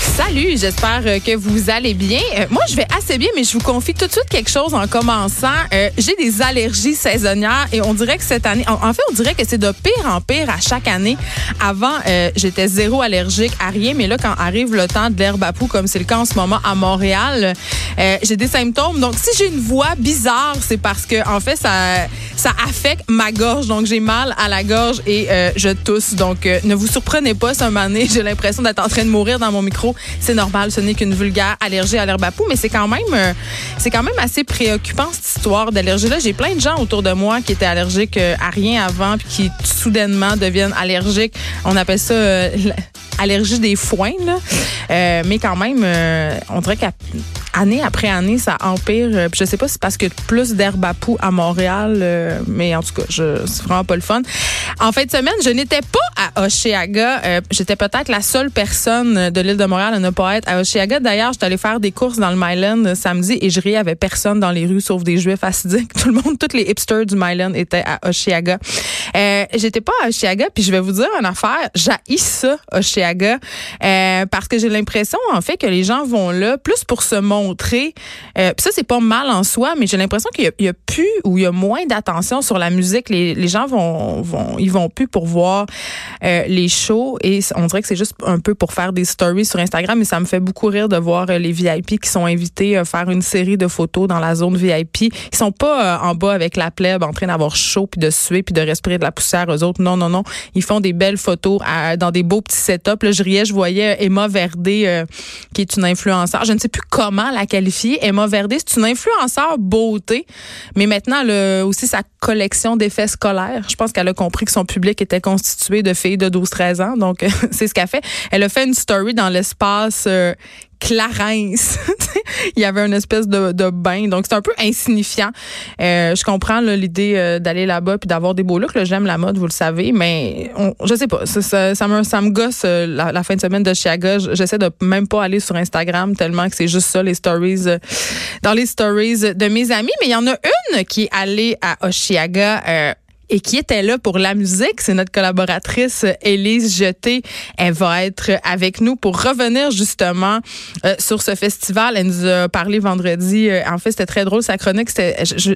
Salut, j'espère euh, que vous allez bien. Euh, moi, je vais assez bien, mais je vous confie tout de suite quelque chose en commençant. Euh, j'ai des allergies saisonnières et on dirait que cette année, en, fait, on dirait que c'est de pire en pire à chaque année. Avant, j'étais zéro allergique à rien, mais là, quand arrive le temps de l'herbe à poux, comme c'est le cas en ce moment à Montréal, j'ai des symptômes. Donc, si j'ai une voix bizarre, c'est parce que, en fait, ça, ça affecte ma gorge. Donc, j'ai mal à la gorge et je tousse. Donc, ne vous surprenez pas, ce moment j'ai l'impression d'être en train de mourir dans mon micro c'est normal, ce n'est qu'une vulgaire allergie à l'herbe à poux, mais c'est quand même euh, c'est quand même assez préoccupant cette histoire d'allergie là. J'ai plein de gens autour de moi qui étaient allergiques euh, à rien avant puis qui soudainement deviennent allergiques. On appelle ça euh, allergie des foins là. mais quand même on dirait qu'année après année ça empire. Puis je sais pas si c'est parce que plus d'herbe à poux à Montréal mais en tout cas, je c'est vraiment pas le fun. En fin de semaine, je n'étais pas à Oshiaga. J'étais peut-être la seule personne de l'île de Montréal à ne pas à Oshiaga. D'ailleurs, j'étais allée faire des courses dans le Myland samedi et je riais, il y avait personne dans les rues sauf des juifs acidiques. Tout le monde, tous les hipsters du Myland étaient à Oshiaga. Euh, j'étais pas à Oshiaga, puis je vais vous dire une affaire, j'haïs ça, Oshiaga, euh, parce que j'ai l'impression, en fait, que les gens vont là plus pour se montrer. Euh, puis ça, c'est pas mal en soi, mais j'ai l'impression qu'il y, a plus ou il y a moins d'attention sur la musique. Les, les gens vont, vont, ils vont plus pour voir euh, les shows et on dirait que c'est juste un peu pour faire des stories sur Instagram, mais ça me fait beaucoup rire de voir euh, les VIP qui sont invités à faire une série de photos dans la zone VIP. Ils sont pas en bas avec la plèbe en train d'avoir chaud puis de suer puis de respirer de la poussière aux autres. Non, non, non. Ils font des belles photos dans des beaux petits setups. Là, je riais, je voyais Emma Verdé, euh, qui est une influenceuse. Je ne sais plus comment la qualifier. Emma Verdé, c'est une influenceur beauté, mais maintenant, a aussi sa collection d'effets scolaires. Je pense qu'elle a compris que son public était constitué de filles de 12-13 ans. Donc, c'est ce qu'elle fait. Elle a fait une story dans l'espace euh, Clarence. il y avait une espèce de, de bain. Donc, c'est un peu insignifiant. Euh, je comprends l'idée euh, d'aller là-bas puis d'avoir des beaux looks. J'aime la mode, vous le savez, mais on, je sais pas. Ça, ça, me, ça me gosse euh, la, fin de semaine de Chiaga. J'essaie de même pas aller sur Instagram tellement que c'est juste ça, les stories, dans les stories de mes amis. Mais il y en a une qui est allée à Oshiaga et qui était là pour la musique. C'est notre collaboratrice Élise Jeté. Elle va être avec nous pour revenir justement euh, sur ce festival. Elle nous a parlé vendredi. Euh, en fait, c'était très drôle sa chronique.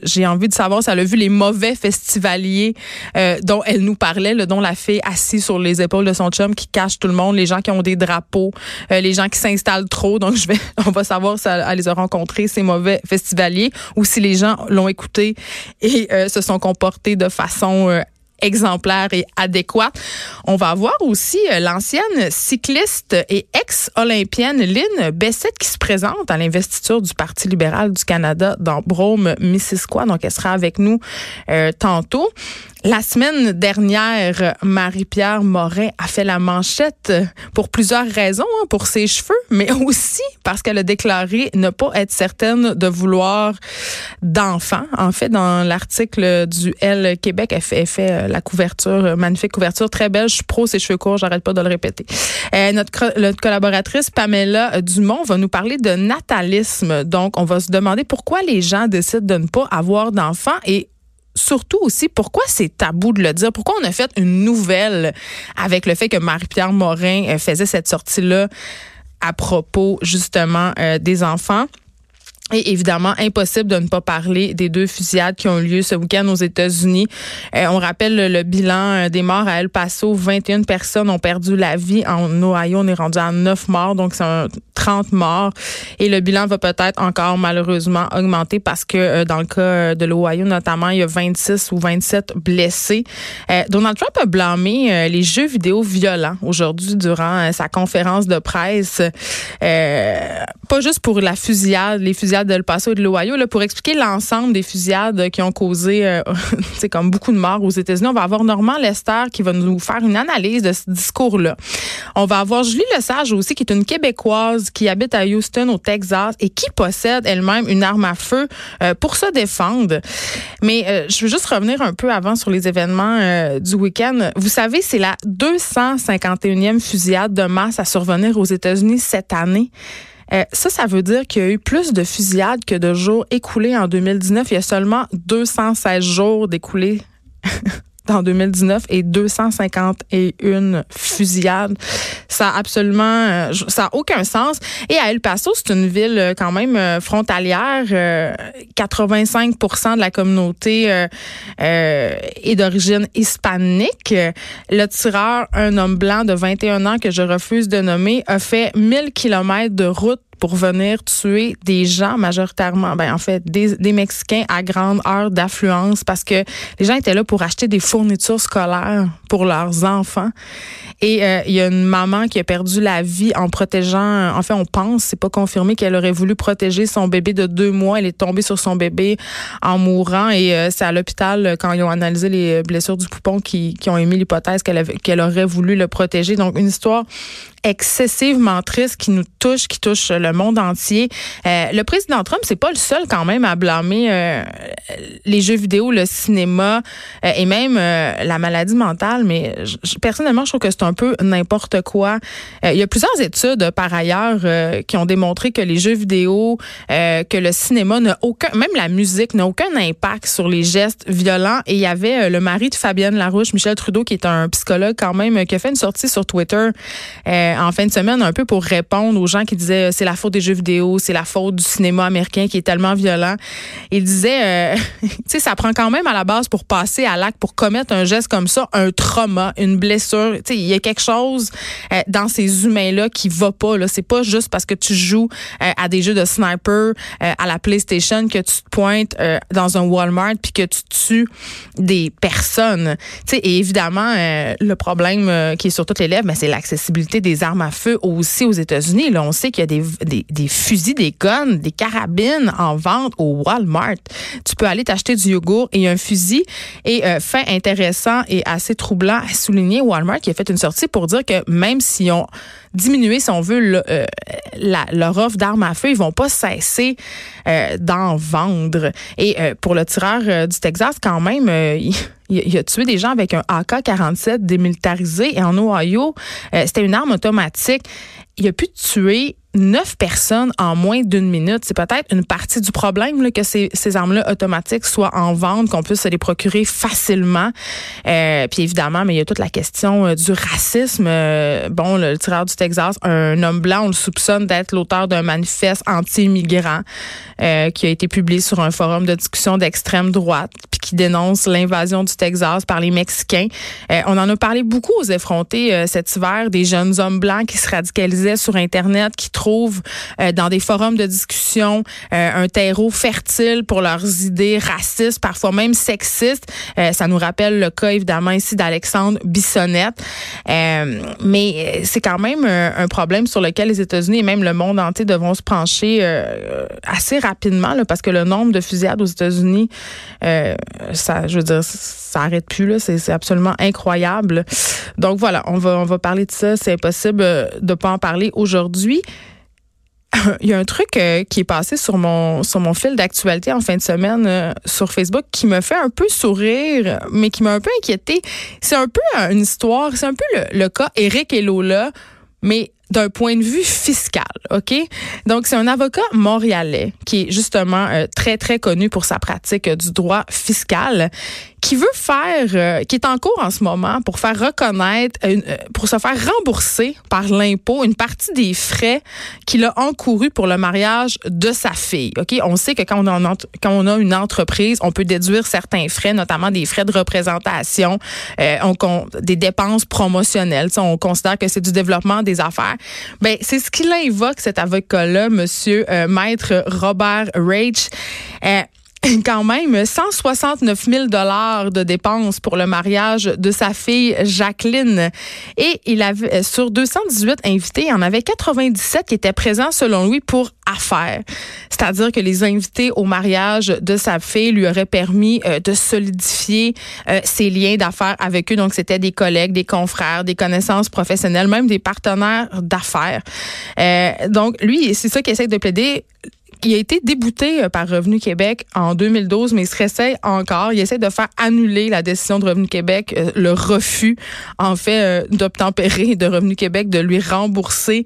J'ai envie de savoir si elle a vu les mauvais festivaliers euh, dont elle nous parlait, le dont la fille assise sur les épaules de son chum qui cache tout le monde, les gens qui ont des drapeaux, les gens qui s'installent trop. Donc, je vais, on va savoir si elle, les a rencontrés ces mauvais festivaliers ou si les gens l'ont écouté et se sont comportés de façon euh, exemplaire et adéquate. On va voir aussi euh, l'ancienne cycliste et ex-olympienne Lynn Bessette qui se présente à l'investiture du Parti libéral du Canada dans Brome, Missisquoi. Donc, elle sera avec nous euh, tantôt. La semaine dernière, Marie-Pierre Morin a fait la manchette pour plusieurs raisons, hein, pour ses cheveux, mais aussi parce qu'elle a déclaré ne pas être certaine de vouloir d'enfants. En fait, dans l'article du L Québec, elle fait, fait euh, la couverture, euh, magnifique couverture, très belle. Je suis pro ses cheveux courts, j'arrête pas de le répéter. Euh, notre, collaboratrice Pamela Dumont va nous parler de natalisme. Donc, on va se demander pourquoi les gens décident de ne pas avoir d'enfants et surtout aussi pourquoi c'est tabou de le dire. Pourquoi on a fait une nouvelle avec le fait que Marie-Pierre Morin euh, faisait cette sortie-là à propos justement euh, des enfants? Et évidemment, impossible de ne pas parler des deux fusillades qui ont eu lieu ce week-end aux États-Unis. Euh, on rappelle le, bilan euh, des morts à El Paso. 21 personnes ont perdu la vie. En Ohio, on est rendu à 9 morts, donc c'est 30 morts. Et le bilan va peut-être encore malheureusement augmenter parce que euh, dans le cas de l'Ohio notamment, il y a 26 ou 27 blessés. Donald Trump a blâmé les jeux vidéo violents aujourd'hui durant sa conférence de presse. pas juste pour la fusillade, les fusillades de El Paso et de l'Ohio, pour expliquer l'ensemble des fusillades qui ont causé euh, comme beaucoup de morts aux États-Unis. On va avoir Normand Lester qui va nous faire une analyse de ce discours-là. On va avoir Julie Lesage aussi, qui est une Québécoise qui habite à Houston, au Texas, et qui possède elle-même une arme à feu euh, pour se défendre. Mais euh, je veux juste revenir un peu avant sur les événements euh, du week-end. Vous savez, c'est la 251e fusillade de masse à survenir aux États-Unis cette année. Euh, ça, ça veut dire qu'il y a eu plus de fusillades que de jours écoulés en 2019. Il y a seulement 216 jours d'écoulés. en 2019 et 251 fusillades. Ça a absolument, euh, ça a aucun sens. Et à El Paso, c'est une ville euh, quand même frontalière. 85% de la communauté est d'origine hispanique. Le tireur, un homme blanc de 21 ans que je refuse de nommer, a fait 1000 kilomètres de route pour venir tuer des gens majoritairement, ben en fait des, des Mexicains à grande heure d'affluence parce que les gens étaient là pour acheter des fournitures scolaires pour leurs enfants. Et euh, il y a une maman qui a perdu la vie en protégeant. En fait, on pense, c'est pas confirmé qu'elle aurait voulu protéger son bébé de deux mois. Elle est tombée sur son bébé en mourant et euh, c'est à l'hôpital quand ils ont analysé les blessures du poupon qui, ont émis l'hypothèse qu'elle aurait voulu le protéger. Donc une histoire excessivement triste qui nous touche, qui touche le monde entier. Euh, le président Trump, c'est pas le seul quand même à blâmer euh, les jeux vidéo, le cinéma euh, et même la maladie mentale. Mais personnellement, je trouve que c'est un peu n'importe quoi. il y a plusieurs études par ailleurs qui ont démontré que les jeux vidéo, que le cinéma n'a aucun, même la musique n'a aucun impact sur les gestes violents. Et il y avait le mari de Fabienne Larouche, Michel Trudeau, qui est un psychologue quand même, qui a fait une sortie sur Twitter en fin de semaine un peu pour répondre aux gens qui disaient c'est la faute des jeux vidéo, c'est la faute du cinéma américain qui est tellement violent. Il disait, euh, tu sais, ça prend quand même à la base pour passer à l'acte, pour commettre un geste comme ça, un trauma, une blessure. Tu sais, a quelque chose euh, dans ces humains-là qui va pas. Là, c'est pas juste parce que tu joues euh, à des jeux de sniper à la PlayStation que tu te pointes dans un Walmart puis que tu tues des personnes. Tu sais, et évidemment, le problème qui est sur toutes les lèvres, mais c'est l'accessibilité des armes à feu aussi aux États-Unis. Là, on sait qu'il y a des, fusils, des guns, des carabines en vente au Walmart. Tu peux aller t'acheter du yogourt et un fusil. Et euh, fait intéressant et assez troublant à souligner, Walmart qui a fait une sortie pour dire que même si on diminué, si on veut, euh, la, leur offre d'armes à feu, ils vont pas cesser euh, d'en vendre. Et pour le tireur du Texas, quand même, il, il, a tué des gens avec un AK-47 démilitarisé. Et en Ohio, c'était une arme automatique. Il a pu tuer neuf personnes en moins d'une minute. C'est peut-être une partie du problème là, que ces, ces armes-là automatiques soient en vente, qu'on puisse se les procurer facilement. Euh, puis évidemment, mais il y a toute la question euh, du racisme. Euh, bon, le, tireur du Texas, un homme blanc, on le soupçonne d'être l'auteur d'un manifeste anti-immigrant euh, qui a été publié sur un forum de discussion d'extrême droite, puis qui dénonce l'invasion du Texas par les Mexicains. on en a parlé beaucoup aux effrontés cet hiver, des jeunes hommes blancs qui se radicalisaient sur Internet, qui trouvent euh, dans des forums de discussion euh, un terreau fertile pour leurs idées racistes, parfois même sexistes. Euh, ça nous rappelle le cas évidemment ici d'Alexandre Bissonnette. mais c'est quand même un, problème sur lequel les États-Unis et même le monde entier devront se pencher assez rapidement là, parce que le nombre de fusillades aux États-Unis, ça, je veux dire, ça arrête plus là. C'est absolument incroyable. Donc voilà, on va on va parler de ça. C'est impossible de pas en parler aujourd'hui. il y a un truc euh, qui est passé sur mon sur mon fil d'actualité en fin de semaine euh, sur Facebook qui me fait un peu sourire, mais qui m'a un peu inquiété. C'est un peu une histoire, c'est un peu le, cas Eric et Lola, mais d'un point de vue fiscal, OK? Donc, c'est un avocat montréalais qui est justement euh, très, très connu pour sa pratique du droit fiscal qui veut faire, euh, qui est en cours en ce moment pour faire reconnaître, euh, pour se faire rembourser par l'impôt une partie des frais qu'il a encouru pour le mariage de sa fille. Ok, on sait que quand on a, une entreprise, on peut déduire certains frais, notamment des frais de représentation, on, des dépenses promotionnelles. on considère que c'est du développement des affaires. Ben c'est ce qu'il invoque cet avocat-là, Monsieur Maître Robert Rage quand même 169 000 dollars de dépenses pour le mariage de sa fille Jacqueline. Et il avait sur 218 invités, il y en avait 97 qui étaient présents selon lui pour affaires. C'est-à-dire que les invités au mariage de sa fille lui auraient permis euh, de solidifier euh, ses liens d'affaires avec eux. Donc c'était des collègues, des confrères, des connaissances professionnelles, même des partenaires d'affaires. Euh, donc lui, c'est ça qu'il essaie de plaider il a été débouté euh, par Revenu Québec en 2012, mais il se réessaye encore. Il essaie de faire annuler la décision de Revenu Québec, euh, le refus, en fait, euh, d'obtempérer de Revenu Québec de lui rembourser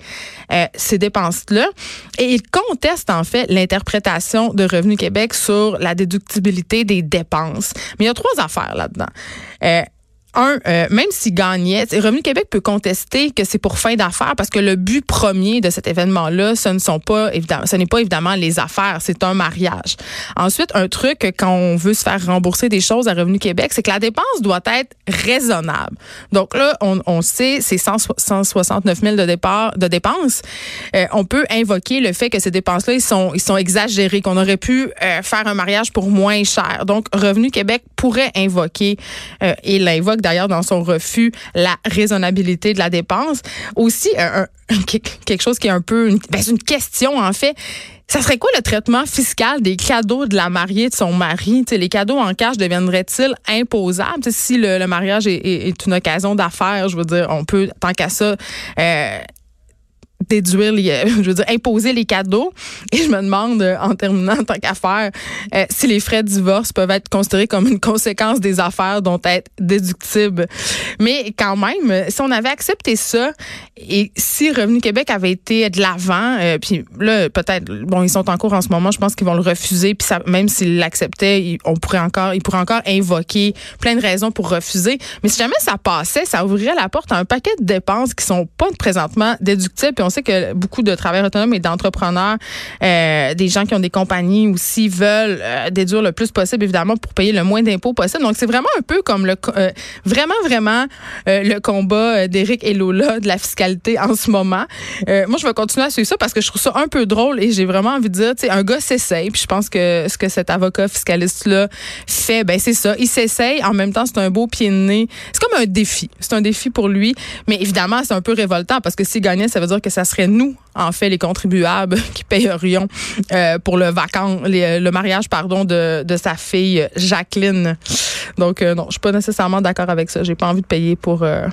ces dépenses-là. Et il conteste, en fait, l'interprétation de Revenu Québec sur la déductibilité des dépenses. Mais il y a trois affaires là-dedans un, euh, même s'il gagnait, Revenu Québec peut contester que c'est pour fin d'affaires parce que le but premier de cet événement-là, ce ne sont pas évidemment, ce n'est pas évidemment les affaires, c'est un mariage. Ensuite, un truc quand on veut se faire rembourser des choses à Revenu Québec, c'est que la dépense doit être raisonnable. Donc là, on, on sait, c'est 169 000 de départ de dépenses. Euh, on peut invoquer le fait que ces dépenses-là, ils sont, ils sont exagérés, qu'on aurait pu euh, faire un mariage pour moins cher. Donc, Revenu Québec pourrait invoquer et l'invoque d'ailleurs dans son refus la raisonnabilité de la dépense. Aussi, quelque chose qui est un peu une, ben, une question en fait. Ça serait quoi le traitement fiscal des cadeaux de la mariée de son mari? les cadeaux en cash deviendraient-ils imposables? si le, mariage est, une occasion d'affaires, je veux dire, on peut, tant qu'à ça, euh, déduire, les, euh, je veux dire, imposer les cadeaux. Et je me demande, euh, en terminant, en tant qu'affaire, euh, si les frais de divorce peuvent être considérés comme une conséquence des affaires dont être déductibles. Mais quand même, si on avait accepté ça et si Revenu Québec avait été de l'avant, puis là, peut-être, bon, ils sont en cours en ce moment, je pense qu'ils vont le refuser, puis ça, même s'ils l'acceptaient, on pourrait encore, ils pourraient encore invoquer plein de raisons pour refuser. Mais si jamais ça passait, ça ouvrirait la porte à un paquet de dépenses qui sont pas présentement déductibles, on sait que beaucoup de travailleurs autonomes et d'entrepreneurs, euh, des gens qui ont des compagnies aussi, veulent euh, déduire le plus possible, évidemment, pour payer le moins d'impôts possible. Donc, c'est vraiment un peu comme le, euh, vraiment, vraiment le combat d'Éric et Lola de la fiscalité en ce moment. moi, je vais continuer à suivre ça parce que je trouve ça un peu drôle et j'ai vraiment envie de dire, tu sais, un gars s'essaye. Puis je pense que ce que cet avocat fiscaliste-là fait, ben c'est ça. Il s'essaye. En même temps, c'est un beau pied de nez. C'est comme un défi. C'est un défi pour lui. Mais évidemment, c'est un peu révoltant parce que s'il gagnait, ça veut dire que ça serait nous, en fait, les contribuables qui payerions euh, pour le vacan, le mariage, pardon, de, de sa fille Jacqueline. Donc, euh, non, je suis pas nécessairement d'accord avec ça. J'ai pas envie de payer pour euh,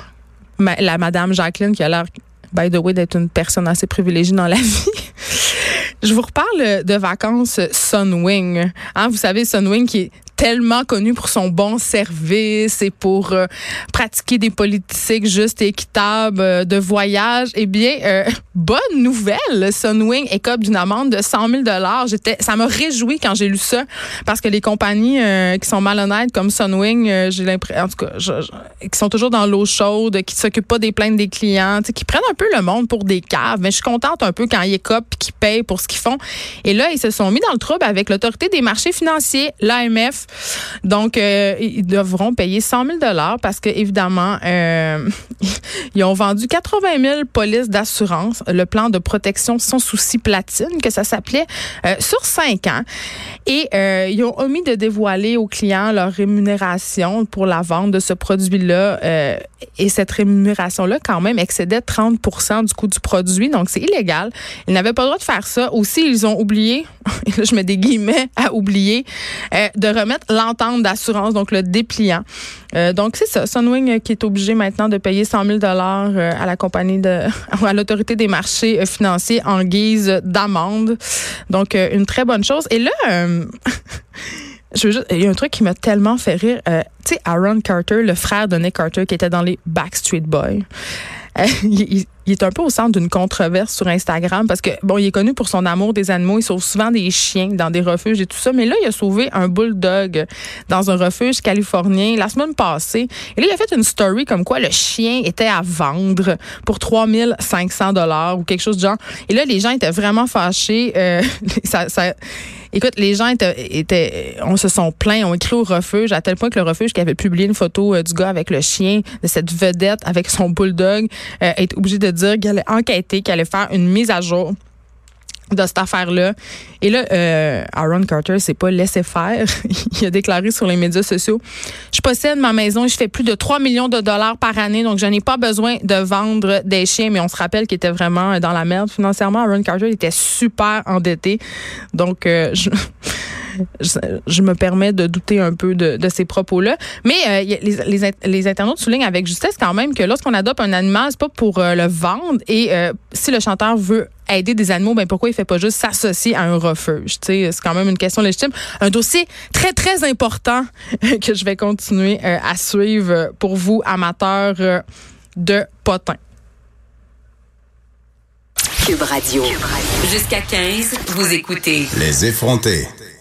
la madame Jacqueline qui a l'air, by the way, d'être une personne assez privilégiée dans la vie. Je vous reparle de vacances Sunwing. Hein, vous savez, Sunwing qui est tellement connu pour son bon service et pour euh, pratiquer des politiques justes et équitables euh, de voyage. Eh bien, euh, bonne nouvelle, Sunwing écope d'une amende de 100 000 J'étais, ça m'a réjoui quand j'ai lu ça parce que les compagnies qui sont malhonnêtes comme Sunwing, j'ai l'impression, en tout cas, qui sont toujours dans l'eau chaude, qui s'occupent pas des plaintes des clients, qui prennent un peu le monde pour des caves. Mais je suis contente un peu quand ils écopent et qu'ils payent pour ce qu'ils font. Et là, ils se sont mis dans le trouble avec l'autorité des marchés financiers, l'AMF. Donc, euh, ils devront payer 100 000 parce que évidemment, euh, ils ont vendu 80 000 polices d'assurance, le plan de protection sans souci platine, que ça s'appelait, euh, sur cinq ans. Et ils ont omis de dévoiler aux clients leur rémunération pour la vente de ce produit-là. et cette rémunération-là, quand même, excédait 30% du coût du produit. Donc, c'est illégal. Ils n'avaient pas le droit de faire ça. Aussi, ils ont oublié, je mets des guillemets à oublier, de remettre l'entente d'assurance, donc le dépliant. Euh, donc, c'est ça. Sunwing qui est obligé maintenant de payer 100 000 euh, à la compagnie de, à l'autorité des marchés euh, financiers en guise d'amende. Donc, une très bonne chose. Et là, je veux juste, il y a un truc qui m'a tellement fait rire. tu sais, Aaron Carter, le frère de Nick Carter qui était dans les Backstreet Boys. Il, est un peu au centre d'une controverse sur Instagram parce que, bon, il est connu pour son amour des animaux. Il sauve souvent des chiens dans des refuges et tout ça. Mais là, il a sauvé un bulldog dans un refuge californien la semaine passée. Et là, il a fait une story comme quoi le chien était à vendre pour 3500 dollars ou quelque chose de genre. Et là, les gens étaient vraiment fâchés. Euh, ça, ça Écoute, les gens étaient, on se sont plaints, ont écrit au refuge, à tel point que le refuge qui avait publié une photo euh, du gars avec le chien, de cette vedette avec son bulldog, euh, est obligé de dire qu'elle allait enquêter, qu'elle allait faire une mise à jour de cette affaire-là. Et là, euh, Aaron Carter s'est pas laissé faire. il a déclaré sur les médias sociaux, je possède ma maison, je fais plus de 3 millions de dollars par année, donc je n'ai pas besoin de vendre des chiens, mais on se rappelle qu'il était vraiment dans la merde financièrement. Aaron Carter était super endetté. Donc, euh, je je, me permets de douter un peu de, ces propos-là. Mais euh, les, les, internautes soulignent avec justesse quand même que lorsqu'on adopte un animal, c'est pas pour euh, le vendre. Et euh, si le chanteur veut aider des animaux, ben pourquoi il fait pas juste s'associer à un refuge? C'est quand même une question légitime. Un dossier très très important que je vais continuer à suivre pour vous amateurs de potins. Cube Radio. Jusqu'à 15, vous écoutez. Les effrontés.